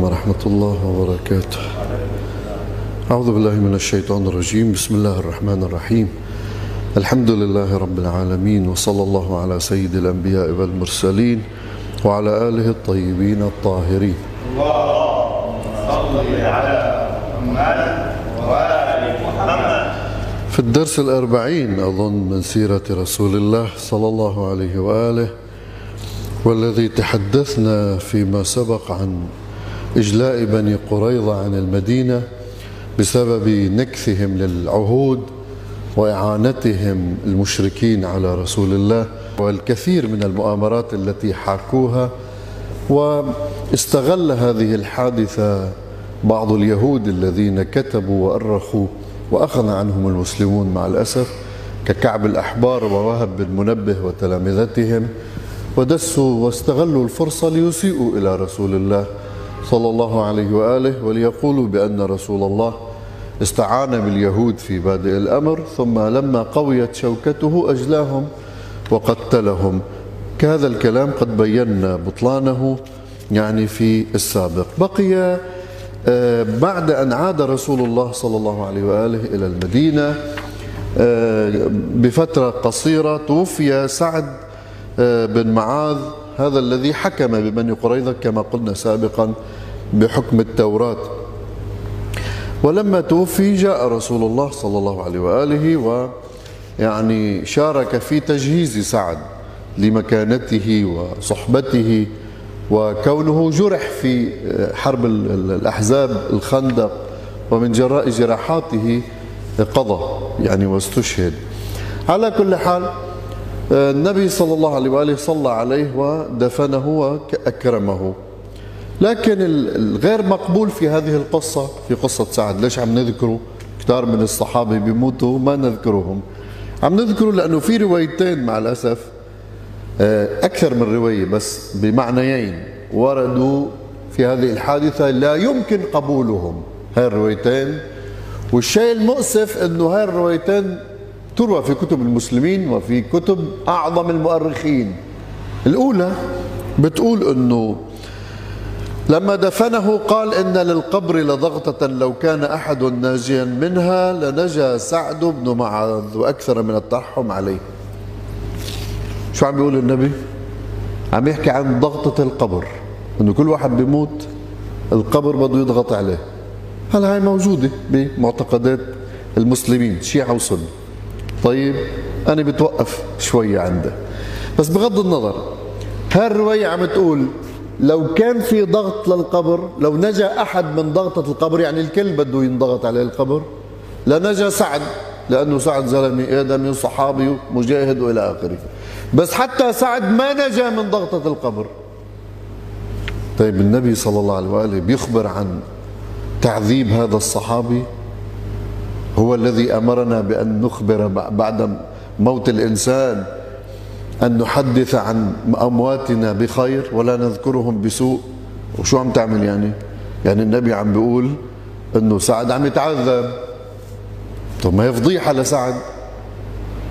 عليكم ورحمة الله وبركاته. أعوذ بالله من الشيطان الرجيم. بسم الله الرحمن الرحيم. الحمد لله رب العالمين وصلى الله على سيد الأنبياء والمرسلين وعلى آله الطيبين الطاهرين. اللهم صل على محمد وآل محمد في الدرس الأربعين أظن من سيرة رسول الله صلى الله عليه وآله والذي تحدثنا فيما سبق عن إجلاء بني قريظة عن المدينة بسبب نكثهم للعهود وإعانتهم المشركين على رسول الله والكثير من المؤامرات التي حاكوها واستغل هذه الحادثة بعض اليهود الذين كتبوا وأرخوا وأخذ عنهم المسلمون مع الأسف ككعب الأحبار ووهب بن منبه وتلامذتهم ودسوا واستغلوا الفرصة ليسيئوا إلى رسول الله. صلى الله عليه وآله وليقولوا بأن رسول الله استعان باليهود في بادئ الأمر ثم لما قويت شوكته أجلاهم وقتلهم. كهذا الكلام قد بينا بطلانه يعني في السابق. بقي آه، بعد أن عاد رسول الله صلى الله عليه وآله إلى المدينة آه، بفترة قصيرة توفي سعد آه، بن معاذ هذا الذي حكم ببني قريظة كما قلنا سابقا بحكم التوراة. ولما توفي جاء رسول الله صلى الله عليه وآله ويعني شارك في تجهيز سعد لمكانته وصحبته وكونه جرح في حرب الأحزاب الخندق ومن جراء جراحاته قضى يعني واستشهد. على كل حال النبي صلى الله عليه وآله صلى عليه ودفنه وأكرمه. لكن الغير مقبول في هذه القصة في قصة سعد ليش عم نذكره؟ كثار من الصحابة بيموتوا ما نذكرهم. عم نذكره لأنه في روايتين مع الأسف أكثر من رواية بس بمعنيين وردوا في هذه الحادثة لا يمكن قبولهم. هاي الروايتين. والشيء المؤسف أنه هاي الروايتين تروى في كتب المسلمين وفي كتب أعظم المؤرخين. الأولى بتقول أنه لما دفنه قال إن للقبر لضغطة لو كان أحد ناجيا منها لنجا سعد بن معاذ وأكثر من الترحم عليه. شو عم بيقول النبي؟ عم يحكي عن ضغطة القبر إنه كل واحد بيموت القبر بده يضغط عليه. هلا هاي موجودة بمعتقدات المسلمين شيعة وسنة؟ طيب أنا بتوقف شوية عنده. بس بغض النظر هاي الرواية عم تقول لو كان في ضغط للقبر لو نجا أحد من ضغطة القبر يعني الكل بده ينضغط عليه القبر لنجا سعد لأنه سعد زلمة آدمي صحابي مجاهد وإلى آخره. بس حتى سعد ما نجا من ضغطة القبر. طيب النبي صلى الله عليه وآله بيخبر عن تعذيب هذا الصحابي؟ هو الذي أمرنا بأن نخبر بعد موت الإنسان أن نحدث عن أمواتنا بخير ولا نذكرهم بسوء. وشو عم تعمل يعني؟ يعني النبي عم بيقول أنه سعد عم يتعذب. طب ما هي فضيحة لسعد.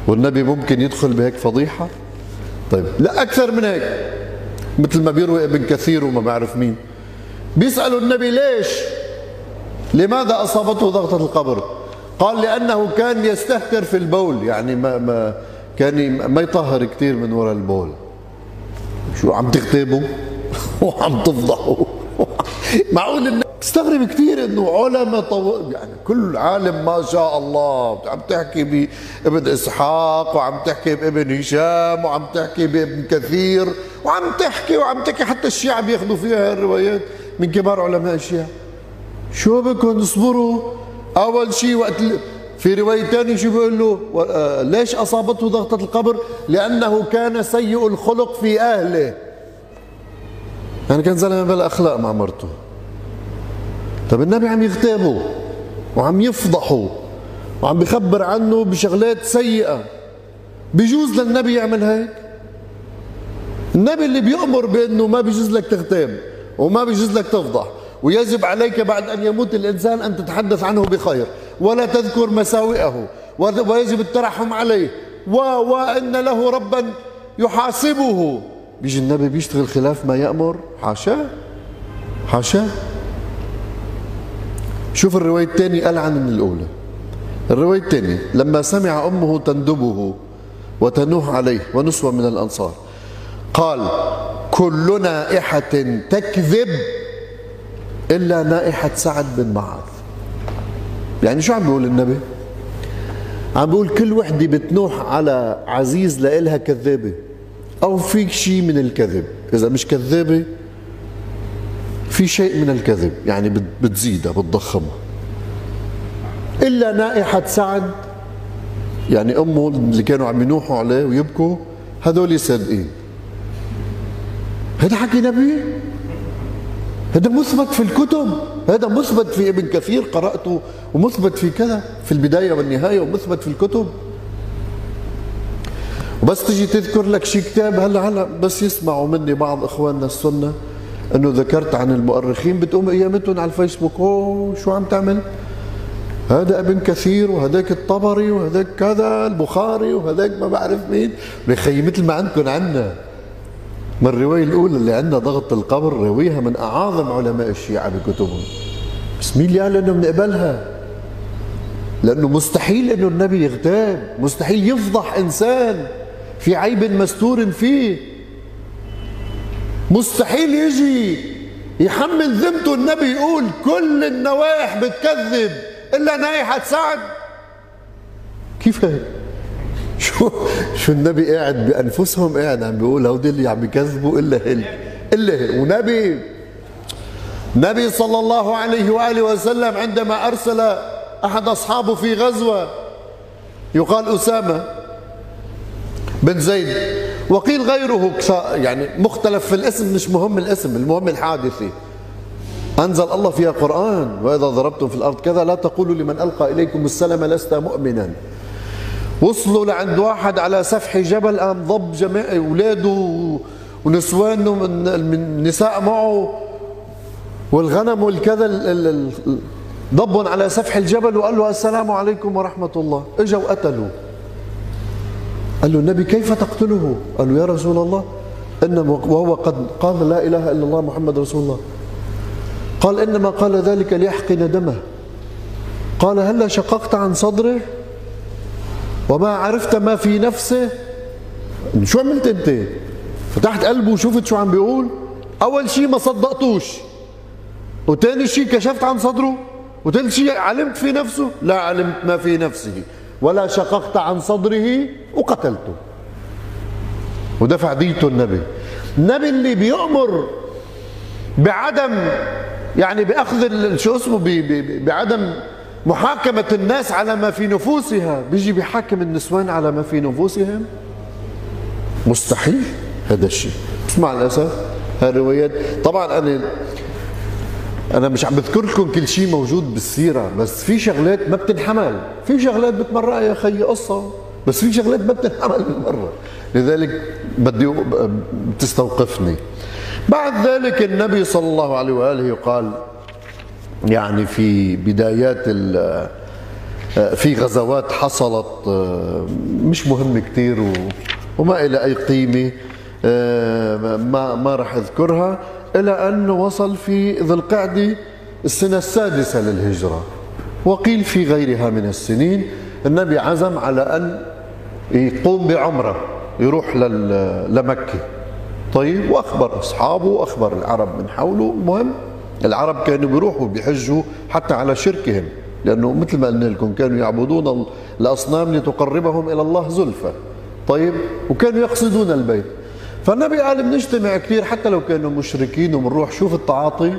والنبي ممكن يدخل بهيك فضيحة؟ طيب لا أكثر من هيك. مثل ما بيروي ابن كثير وما بعرف مين. بيسألوا النبي ليش؟ لماذا أصابته ضغطة القبر؟ قال لأنه كان يستهتر في البول يعني ما, ما كان ما يطهر كثير من وراء البول. شو عم تغتابوا وعم تفضحوا معقول بستغرب كثير إنه علماء طو... يعني كل عالم ما شاء الله عم تحكي بابن إسحاق وعم تحكي بابن هشام وعم تحكي بابن كثير وعم تحكي وعم تحكي حتى الشيعة بياخذوا فيها الروايات. من كبار علماء الشيعة. شو بكم اصبروا؟ أول شيء وقت في رواية ثانية شو بيقول له؟ ليش أصابته ضغطة القبر؟ لأنه كان سيء الخلق في أهله. يعني كان زلمة بلا أخلاق مع مرته. طب النبي عم يغتابه وعم يفضحه وعم بخبر عنه بشغلات سيئة. بيجوز للنبي يعمل هيك؟ النبي اللي بيأمر بأنه ما بيجوز لك تغتاب وما بيجوز لك تفضح. ويجب عليك بعد أن يموت الإنسان أن تتحدث عنه بخير ولا تذكر مساوئه ويجب الترحم عليه و وإن له ربا يحاسبه. بيجي النبي بيشتغل خلاف ما يأمر حاشاه حاشاه شوف الرواية الثانية ألعن من الأولى. الرواية الثانية لما سمع أمه تندبه وتنوح عليه ونسوة من الأنصار قال كل نائحة تكذب إلا نائحة سعد بن معاذ. يعني شو عم بيقول النبي؟ عم بيقول كل وحدة بتنوح على عزيز لإلها كذابة. أو في شيء من الكذب. إذا مش كذابة في شيء من الكذب. يعني بتزيدها بتضخمها. إلا نائحة سعد يعني أمه اللي كانوا عم ينوحوا عليه ويبكوا هذول صادقين هذا حكي نبي؟ هذا مثبت في الكتب هذا مثبت في ابن كثير قرأته ومثبت في كذا في البداية والنهاية ومثبت في الكتب وبس تجي تذكر لك شي كتاب هلا هلا بس يسمعوا مني بعض إخواننا السنة إنه ذكرت عن المؤرخين بتقوم أيامتهم على الفيسبوك أوه شو عم تعمل؟ هذا ابن كثير وهذاك الطبري وهذاك كذا البخاري وهذاك ما بعرف مين بخي مثل ما عندكم عنا من الرواية الأولى اللي عندنا ضغط القبر رويها من أعاظم علماء الشيعة بكتبهم بس مين اللي قال إنه بنقبلها؟ لأنه مستحيل إنه النبي يغتاب مستحيل يفضح إنسان في عيب مستور فيه مستحيل يجي يحمل ذمته النبي يقول كل النوايح بتكذب إلا نايحة سعد كيف هيك؟ شو شو النبي قاعد بأنفسهم؟ قاعد عم بيقول هودي اللي عم يكذبوا إلا هل إلا هل ونبي نبي صلى الله عليه وآله وسلم عندما أرسل أحد أصحابه في غزوة يقال أسامة بن زيد. وقيل غيره يعني مختلف في الاسم مش مهم الاسم المهم الحادثة. أنزل الله فيها قرآن وإذا ضربتم في الأرض كذا لا تقولوا لمن ألقى إليكم السلام لست مؤمنا. وصلوا لعند واحد على سفح جبل قام ضب جميع أولاده ونسوانه من النساء معه والغنم والكذا ضبهم على سفح الجبل وقال له السلام عليكم ورحمة الله. إجوا وقتلوا قال له النبي كيف تقتله؟ قال له يا رسول الله إنما وهو قد قال لا إله إلا الله محمد رسول الله. قال إنما قال ذلك ليحقن دمه. قال هلا شققت عن صدره؟ وما عرفت ما في نفسه. شو عملت انت؟ فتحت قلبه وشفت شو عم بيقول. أول شيء ما صدقتوش. وثاني شيء كشفت عن صدره. وثالث شيء علمت في نفسه. لا علمت ما في نفسه. ولا شققت عن صدره وقتلته. ودفع ديته النبي. النبي اللي بيأمر بعدم يعني بأخذ شو اسمه بعدم محاكمة الناس على ما في نفوسها. بيجي بيحاكم النسوان على ما في نفوسهم؟ مستحيل هذا الشيء. بس مع الاسف هالروايات طبعا أنا أنا مش عم بذكر لكم كل شيء موجود بالسيرة بس في شغلات ما بتنحمل. في شغلات بتمرق يا خيي قصة بس في شغلات ما بتنحمل بالمرة. لذلك بدي تستوقفني. بعد ذلك النبي صلى الله عليه وآله قال يعني في بدايات في غزوات حصلت مش مهمة كثير وما إلى أي قيمة ما ما راح أذكرها إلى أن وصل في ذي القعدة السنة السادسة للهجرة. وقيل في غيرها من السنين النبي عزم على أن يقوم بعمرة يروح لمكة. طيب وأخبر أصحابه وأخبر العرب من حوله. المهم العرب كانوا بيروحوا بيحجوا حتى على شركهم لأنه مثل ما قلنا لكم كانوا يعبدون الأصنام لتقربهم إلى الله زلفى. طيب وكانوا يقصدون البيت. فالنبي قال بنجتمع كثير حتى لو كانوا مشركين وبنروح شوف التعاطي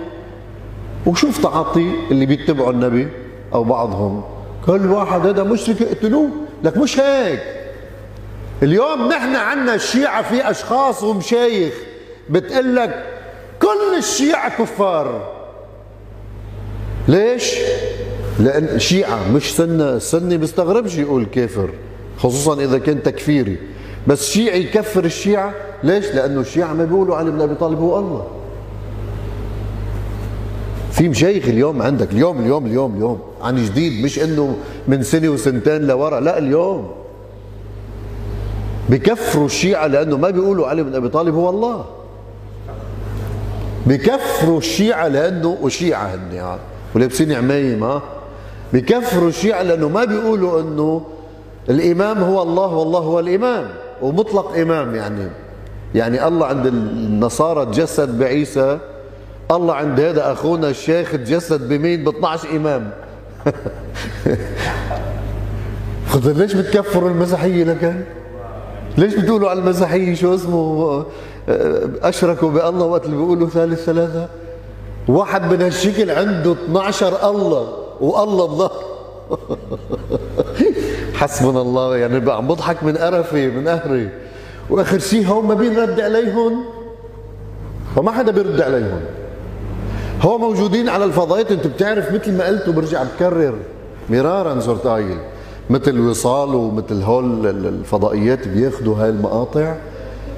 وشوف تعاطي اللي بيتبعوا النبي أو بعضهم. كل واحد هذا مشرك اقتلوه لك مش هيك. اليوم نحن عندنا الشيعة في اشخاص ومشايخ بتقول لك كل الشيعة كفار. ليش؟ لأن الشيعة مش سنة السني بيستغربش يقول كافر خصوصا إذا كان تكفيري. بس شيعي يكفر الشيعة ليش؟ لأنه الشيعة ما بيقولوا علي بن أبي طالب هو الله. في مشايخ اليوم عندك اليوم اليوم اليوم اليوم عن جديد مش إنه من سنة وسنتين لورا لا اليوم. بكفروا الشيعة لأنه ما بيقولوا علي بن أبي طالب هو الله. بكفروا الشيعة لأنه وشيعة هن يعني ولابسين عمايم ها. بكفروا الشيعة لأنه ما بيقولوا أنه الإمام هو الله والله هو الإمام ومطلق إمام يعني. يعني الله عند النصارى تجسد بعيسى الله عند هذا أخونا الشيخ تجسد بمين؟ ب 12 إمام خضر ليش بتكفروا المسيحية لكن ليش بتقولوا على المسيحية شو اسمه؟ أشركوا بالله وقت اللي بيقولوا ثالث ثلاثة. واحد من هالشكل عنده 12 الله والله بظهر حسبنا الله يعني عم بضحك من قرفي من قهري. وآخر شيء هون ما بينرد عليهم. وما حدا بيرد عليهم. هو موجودين على الفضائيات أنت بتعرف مثل ما قلت وبرجع بكرر. مرارا صرت قايل. مثل وصال ومثل هول الفضائيات بياخذوا هاي المقاطع.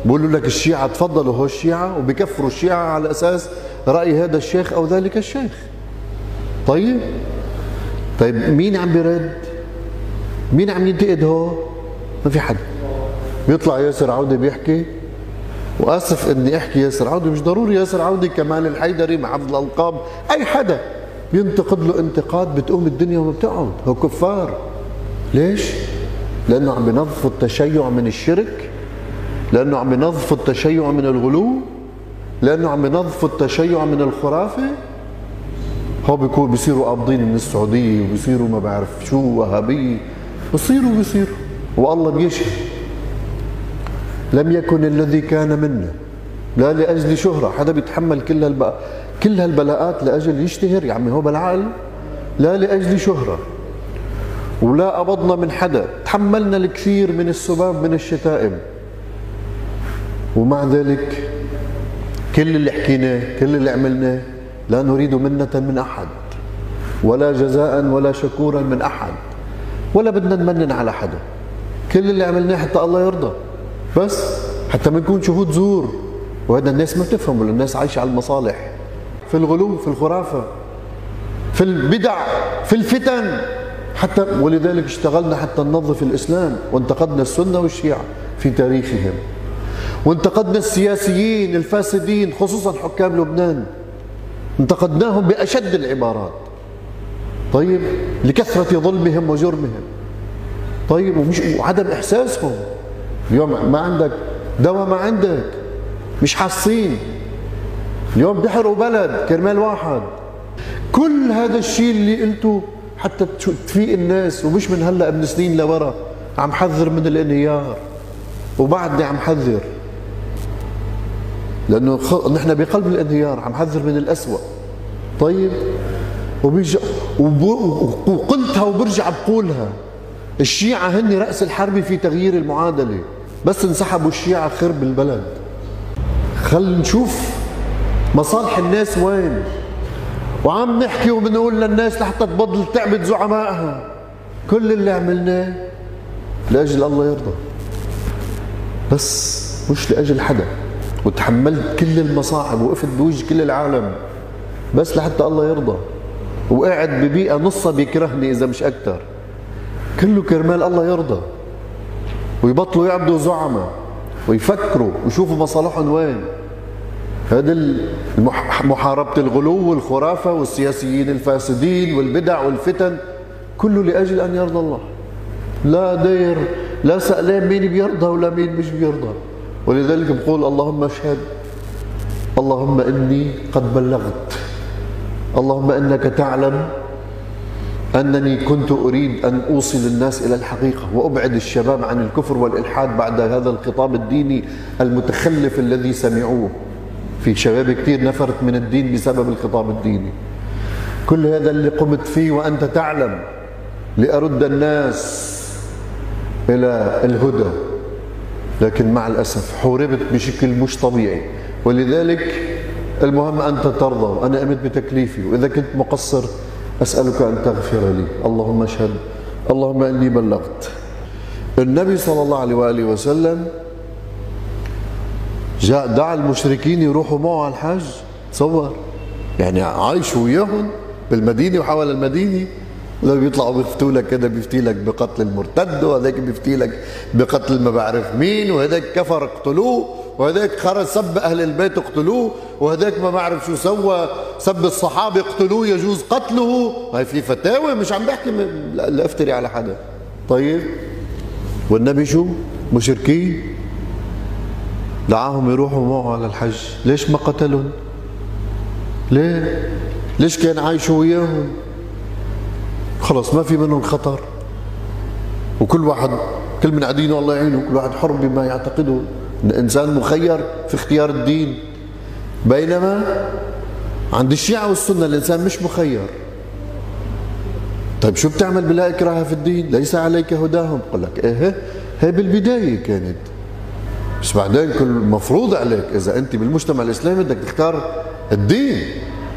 بقولوا لك الشيعة تفضلوا هو الشيعة وبكفروا الشيعة على أساس رأي هذا الشيخ أو ذلك الشيخ. طيب؟ طيب مين عم بيرد؟ مين عم ينتقد هو؟ ما في حد. بيطلع ياسر عودة بيحكي. وأسف إني أحكي ياسر عودة مش ضروري ياسر عودة كمال الحيدري حفظ الألقاب أي حدا بينتقد له انتقاد بتقوم الدنيا وما بتقعد. هو كفار. ليش؟ لأنه عم بينظفوا التشيع من الشرك. لأنه عم بينظفوا التشيع من الغلو لأنه عم بينظفوا التشيع من الخرافة. هو بيكون بيصيروا قابضين من السعودية وبيصيروا ما بعرف شو وهابيه بصيروا بيصيروا والله بيشهد. لم يكن الذي كان منا. لا لأجل شهرة. حدا بيتحمل كل هالبقى كل هالبلاءات لأجل يشتهر؟ يا عمي هو بالعقل. لا لأجل شهرة. ولا قبضنا من حدا. تحملنا الكثير من السباب من الشتائم. ومع ذلك كل اللي حكيناه كل اللي عملناه لا نريد منة من أحد ولا جزاء ولا شكورا من أحد ولا بدنا نمنن على حدا. كل اللي عملناه حتى الله يرضى. بس حتى ما نكون شهود زور. وهذا الناس ما بتفهم ولا الناس عايشة على المصالح. في الغلو في الخرافة في البدع في الفتن. حتى ولذلك اشتغلنا حتى ننظف الإسلام وانتقدنا السنة والشيعة في تاريخهم. وانتقدنا السياسيين الفاسدين خصوصا حكام لبنان. انتقدناهم بأشد العبارات. طيب لكثرة ظلمهم وجرمهم. طيب ومش وعدم إحساسهم. اليوم ما عندك دواء ما عندك. مش حاسين. اليوم بيحرقوا بلد كرمال واحد. كل هذا الشيء اللي قلته حتى تفيق الناس ومش من هلأ من سنين لورا عم حذر من الانهيار. وبعدني عم حذر. لأنه نحن بقلب الانهيار عم حذر من الاسوء طيب؟ وبيجي وقلتها وبرجع بقولها. الشيعة هن رأس الحرب في تغيير المعادلة. بس انسحبوا الشيعة خرب البلد. خل نشوف مصالح الناس وين. وعم نحكي وبنقول للناس لحتى تبطل تعبد زعمائها. كل اللي عملناه لأجل الله يرضى. بس مش لأجل حدا. وتحملت كل المصاعب وقفت بوجه كل العالم. بس لحتى الله يرضى. وقاعد ببيئة نصها بيكرهني إذا مش أكثر كله كرمال الله يرضى. ويبطلوا يعبدوا زعماء. ويفكروا ويشوفوا مصالحهم وين. هذا محاربة الغلو والخرافة والسياسيين الفاسدين والبدع والفتن. كله لأجل أن يرضى الله. لا دير لا سألين مين بيرضى ولا مين مش بيرضى. ولذلك بقول اللهم اشهد اللهم إني قد بلغت اللهم إنك تعلم أنني كنت أريد أن أوصل الناس إلى الحقيقة وأبعد الشباب عن الكفر والإلحاد بعد هذا الخطاب الديني المتخلف الذي سمعوه. في شباب كثير نفرت من الدين بسبب الخطاب الديني. كل هذا اللي قمت فيه وأنت تعلم لأرد الناس إلى الهدى. لكن مع الأسف حوربت بشكل مش طبيعي. ولذلك المهم أنت ترضى وأنا قمت بتكليفي وإذا كنت مقصر أسألك أن تغفر لي. اللهم اشهد اللهم إني بلغت. النبي صلى الله عليه وآله وسلم جاء دعا المشركين يروحوا معه على الحج تصور يعني عايش وياهم بالمدينة وحول المدينة. لو بيطلعوا بيفتوا لك كده بيفتي لك بقتل المرتد وهذاك بيفتي لك بقتل ما بعرف مين وهذاك كفر اقتلوه وهذاك خرج سب أهل البيت اقتلوه وهذاك ما بعرف شو سوى سب الصحابة اقتلوه يجوز قتله. هاي في فتاوى مش عم بحكي لافتري على حدا. طيب والنبي شو؟ مشركين؟ دعاهم يروحوا معه على الحج. ليش ما قتلهم؟ ليه؟ ليش كان عايشوا وياهم؟ خلص ما في منهم خطر. وكل واحد كل من عدينه الله يعينه كل واحد حر بما يعتقده. الإنسان مخير في اختيار الدين. بينما عند الشيعة والسنة الإنسان مش مخير. طيب شو بتعمل بلا إكراه في الدين؟ ليس عليك هداهم. قل لك إيه هي بالبداية كانت. بس بعدين كل مفروض عليك إذا أنت بالمجتمع الإسلامي بدك تختار الدين.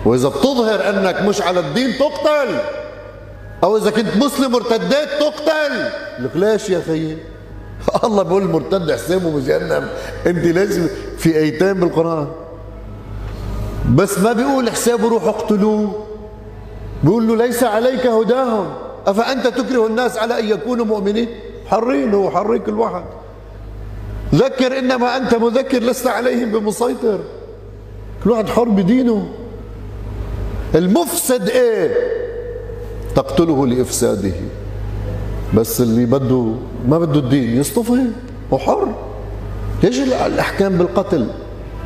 وإذا بتظهر أنك مش على الدين تقتل. أو إذا كنت مسلم ارتديت تقتل. لك ليش يا خيي الله بيقول المرتد حسابه بجهنم أنت لازم في ايتام بالقرآن. بس ما بيقول حسابه روحوا اقتلوه. بيقول له ليس عليك هداهم. أفأنت تكره الناس على أن يكونوا مؤمنين؟ حرين هو حرين كل واحد. ذكر إنما أنت مذكر لست عليهم بمسيطر. كل واحد حر بدينه. المفسد إيه؟ تقتله لإفساده. بس اللي بده ما بده الدين يصطفي. وحر. ليش الأحكام بالقتل؟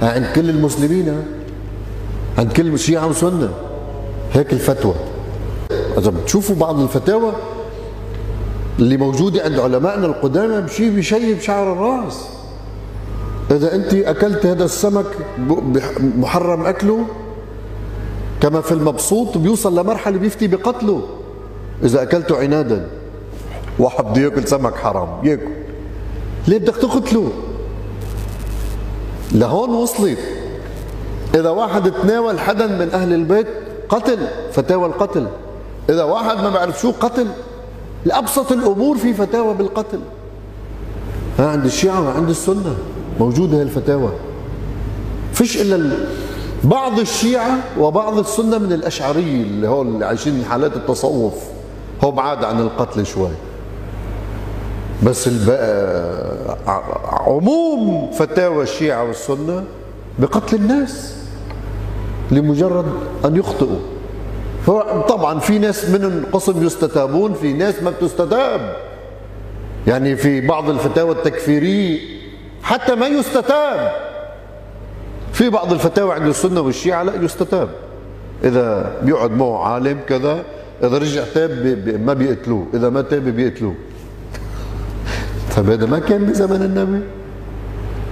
عند كل المسلمين عند كل الشيعة وسنة هيك الفتوى. إذا بتشوفوا بعض الفتاوى اللي موجودة عند علمائنا القدامى بشيء بشيب شعر الرأس. إذا أنت أكلت هذا السمك محرم أكله كما في المبسوط بيوصل لمرحلة بيفتي بقتله. إذا أكلته عنادا. واحد بده يأكل سمك حرام يأكل. ليه بدك تقتله لهون وصلت. إذا واحد تناول حدا من أهل البيت قتل فتاوى القتل. إذا واحد ما بعرف شو قتل. لأبسط الأمور في فتاوى بالقتل. ها عند الشيعة وعند السنة موجودة هي الفتاوى. فيش إلا بعض الشيعة وبعض السنة من الأشعرية اللي هو اللي عايشين حالات التصوف. هو بعاد عن القتل شوي. بس عموم فتاوى الشيعة والسنة بقتل الناس لمجرد أن يخطئوا. طبعا في ناس من قسم يستتابون في ناس ما بتستتاب. يعني في بعض الفتاوى التكفيرية حتى ما يستتاب. في بعض الفتاوى عند السنة والشيعة لا يستتاب. إذا بيقعد معه عالم كذا إذا رجع تاب ما بيقتلوه. إذا ما تاب بيقتلوه. طيب هذا ما كان بزمن النبي.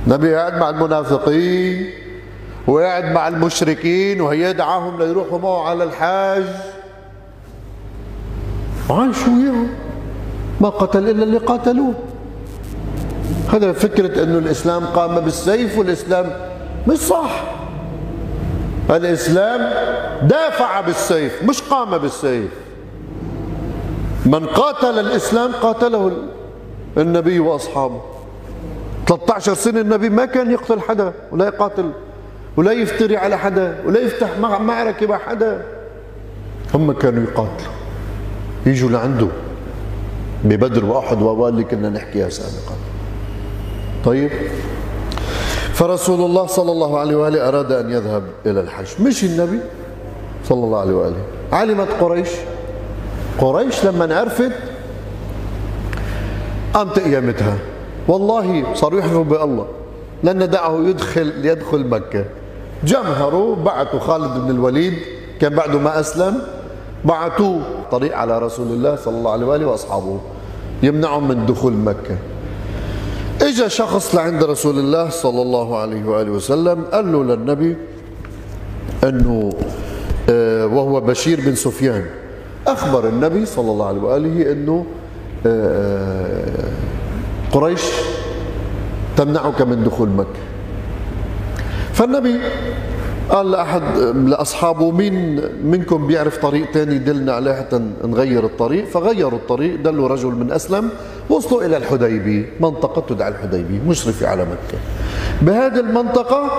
النبي قاعد مع المنافقين وقاعد مع المشركين وهي دعاهم ليروحوا معه على الحاج. وعايشوا وياهم. ما قتل إلا اللي قاتلوه. هذا فكرة إنه الإسلام قام بالسيف والإسلام مش صح. الإسلام دافع بالسيف مش قام بالسيف. من قاتل الإسلام قاتله النبي وأصحابه. 13 سنة النبي ما كان يقتل حدا ولا يقاتل ولا يفتري على حدا ولا يفتح معركة مع حدا. هم كانوا يقاتلوا. يجوا لعنده ببدر وأحد ووال اللي كنا نحكيها سابقا. طيب؟ فرسول الله صلى الله عليه وآله أراد أن يذهب إلى الحج. مش النبي صلى الله عليه وآله. علمت قريش. قريش لما عرفت قامت قيامتها والله صاروا يحلفوا بالله. لن ندعه يدخل يدخل مكة. جمهروا بعثوا خالد بن الوليد كان بعده ما أسلم. بعثوه طريق على رسول الله صلى الله عليه وآله وأصحابه. يمنعهم من دخول مكة. اجى شخص لعند رسول الله صلى الله عليه وآله وسلم قال له للنبي أنه آه، وهو بشير بن سفيان. أخبر النبي صلى الله عليه وآله أنه قريش تمنعك من دخول مكة. فالنبي قال لأحد لأصحابه مين منكم بيعرف طريق تاني؟ يدلنا عليه حتى نغير الطريق. فغيروا الطريق دلوا رجل من أسلم وصلوا إلى الحديبية منطقة تدعى الحديبية مشرفة على مكة. بهذه المنطقة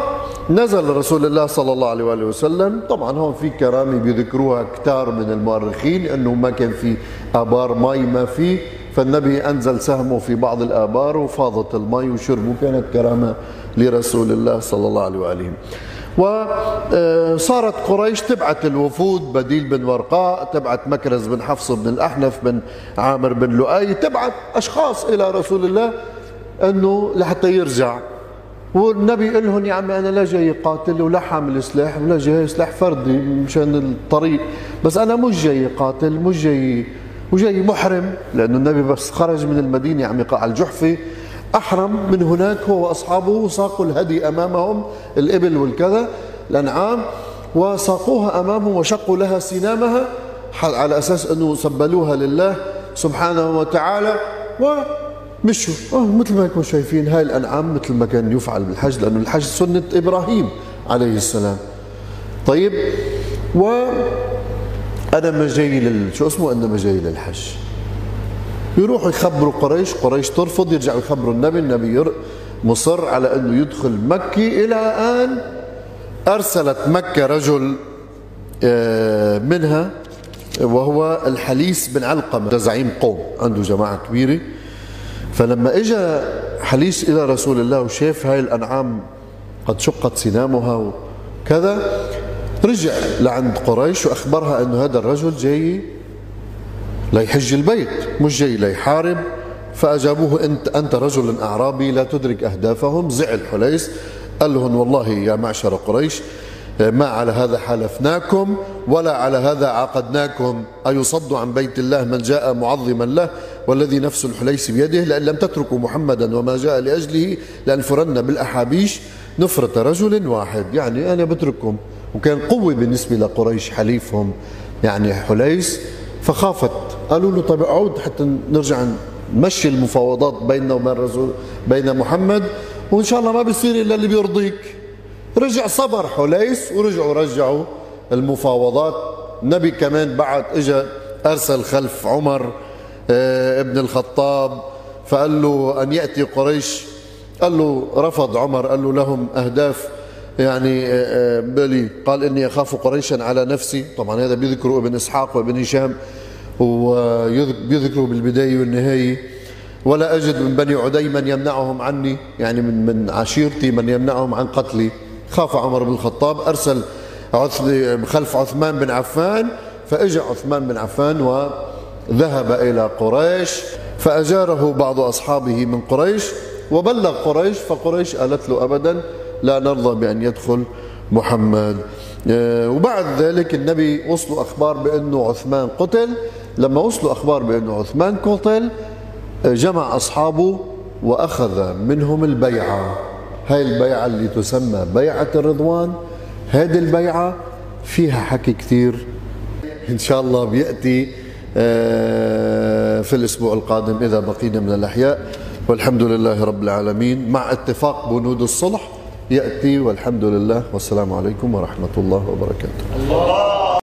نزل رسول الله صلى الله عليه وآله وسلم. طبعا هون في كرامة بيذكروها كتار من المؤرخين أنه ما كان في آبار مي ما في. فالنبي أنزل سهمه في بعض الآبار وفاضت المي وشربوا كانت كرامة لرسول الله صلى الله عليه وآله. وصارت قريش تبعت الوفود بديل بن ورقاء تبعت مكرز بن حفص بن الأحنف بن عامر بن لؤي تبعت أشخاص إلى رسول الله أنه لحتى يرجع. والنبي يقول لهم يا عمي أنا لا جاي قاتل ولا حامل سلاح ولا جاي سلاح فردي مشان الطريق بس أنا مش جاي قاتل مش جاي وجاي محرم. لأنه النبي بس خرج من المدينة عم يقع الجحفة. أحرم من هناك هو وأصحابه وساقوا الهدي أمامهم الإبل والكذا الأنعام وساقوها أمامهم وشقوا لها سنامها على أساس أنه سبلوها لله سبحانه وتعالى و مشوا آه مثل ما انكم شايفين هاي الأنعام مثل ما كان يفعل بالحج لأنه الحج سنة إبراهيم عليه السلام. طيب و أنا ما جاي لل شو اسمه؟ أنا ما جاي للحج. يروحوا يخبروا قريش قريش ترفض يرجعوا يخبروا النبي النبي مصر على إنه يدخل مكي إلى أن أرسلت مكة رجل آه، منها وهو الحليس بن علقمة زعيم قوم عنده جماعة كبيرة. فلما اجى حليس إلى رسول الله وشاف هاي الأنعام قد شقت سنامها وكذا رجع لعند قريش وأخبرها إنه هذا الرجل جاي ليحج البيت مش جاي ليحارب فأجابوه انت أنت رجل أعرابي لا تدرك أهدافهم. زعل حليس قال لهم والله يا معشر قريش ما على هذا حالفناكم ولا على هذا عاقدناكم أيصد عن بيت الله من جاء معظما له والذي نفس الحليس بيده لأن لم تتركوا محمدا وما جاء لأجله لأنفرن بالأحابيش. نفرة رجل واحد يعني أنا بترككم. وكان قوة بالنسبة لقريش حليفهم يعني حليس. فخافت. قالوا له طيب اقعد حتى نرجع نمشي المفاوضات بيننا وبين الرسول بين محمد وإن شاء الله ما بيصير إلا اللي بيرضيك. رجع صبر حليس ورجعوا رجعوا المفاوضات. النبي كمان بعد اجى أرسل خلف عمر آه، ابن الخطاب فقال له أن يأتي قريش؟ قال له رفض عمر قال له لهم أهداف. يعني آه، آه، بلي قال إني أخاف قريشا على نفسي. طبعا هذا بيذكروا ابن إسحاق وابن هشام. وبيذكروا بالبداية والنهاية. ولا أجد من بني عدي من يمنعهم عني يعني من من عشيرتي من يمنعهم عن قتلي. خاف عمر بن الخطاب أرسل خلف عثمان بن عفان فاجى عثمان بن عفان وذهب إلى قريش فأجاره بعض أصحابه من قريش وبلغ قريش فقريش قالت له ابدا لا نرضى بأن يدخل محمد. آه، وبعد ذلك النبي وصلوا أخبار بأنه عثمان قتل لما وصلوا أخبار بانه عثمان قتل آه، جمع أصحابه وأخذ منهم البيعة. هاي البيعة اللي تسمى بيعة الرضوان هذه البيعة فيها حكي كثير. إن شاء الله بيأتي آه، في الأسبوع القادم إذا بقينا من الأحياء. والحمد لله رب العالمين. مع اتفاق بنود الصلح يأتي والحمد لله. والسلام عليكم ورحمة الله وبركاته. الله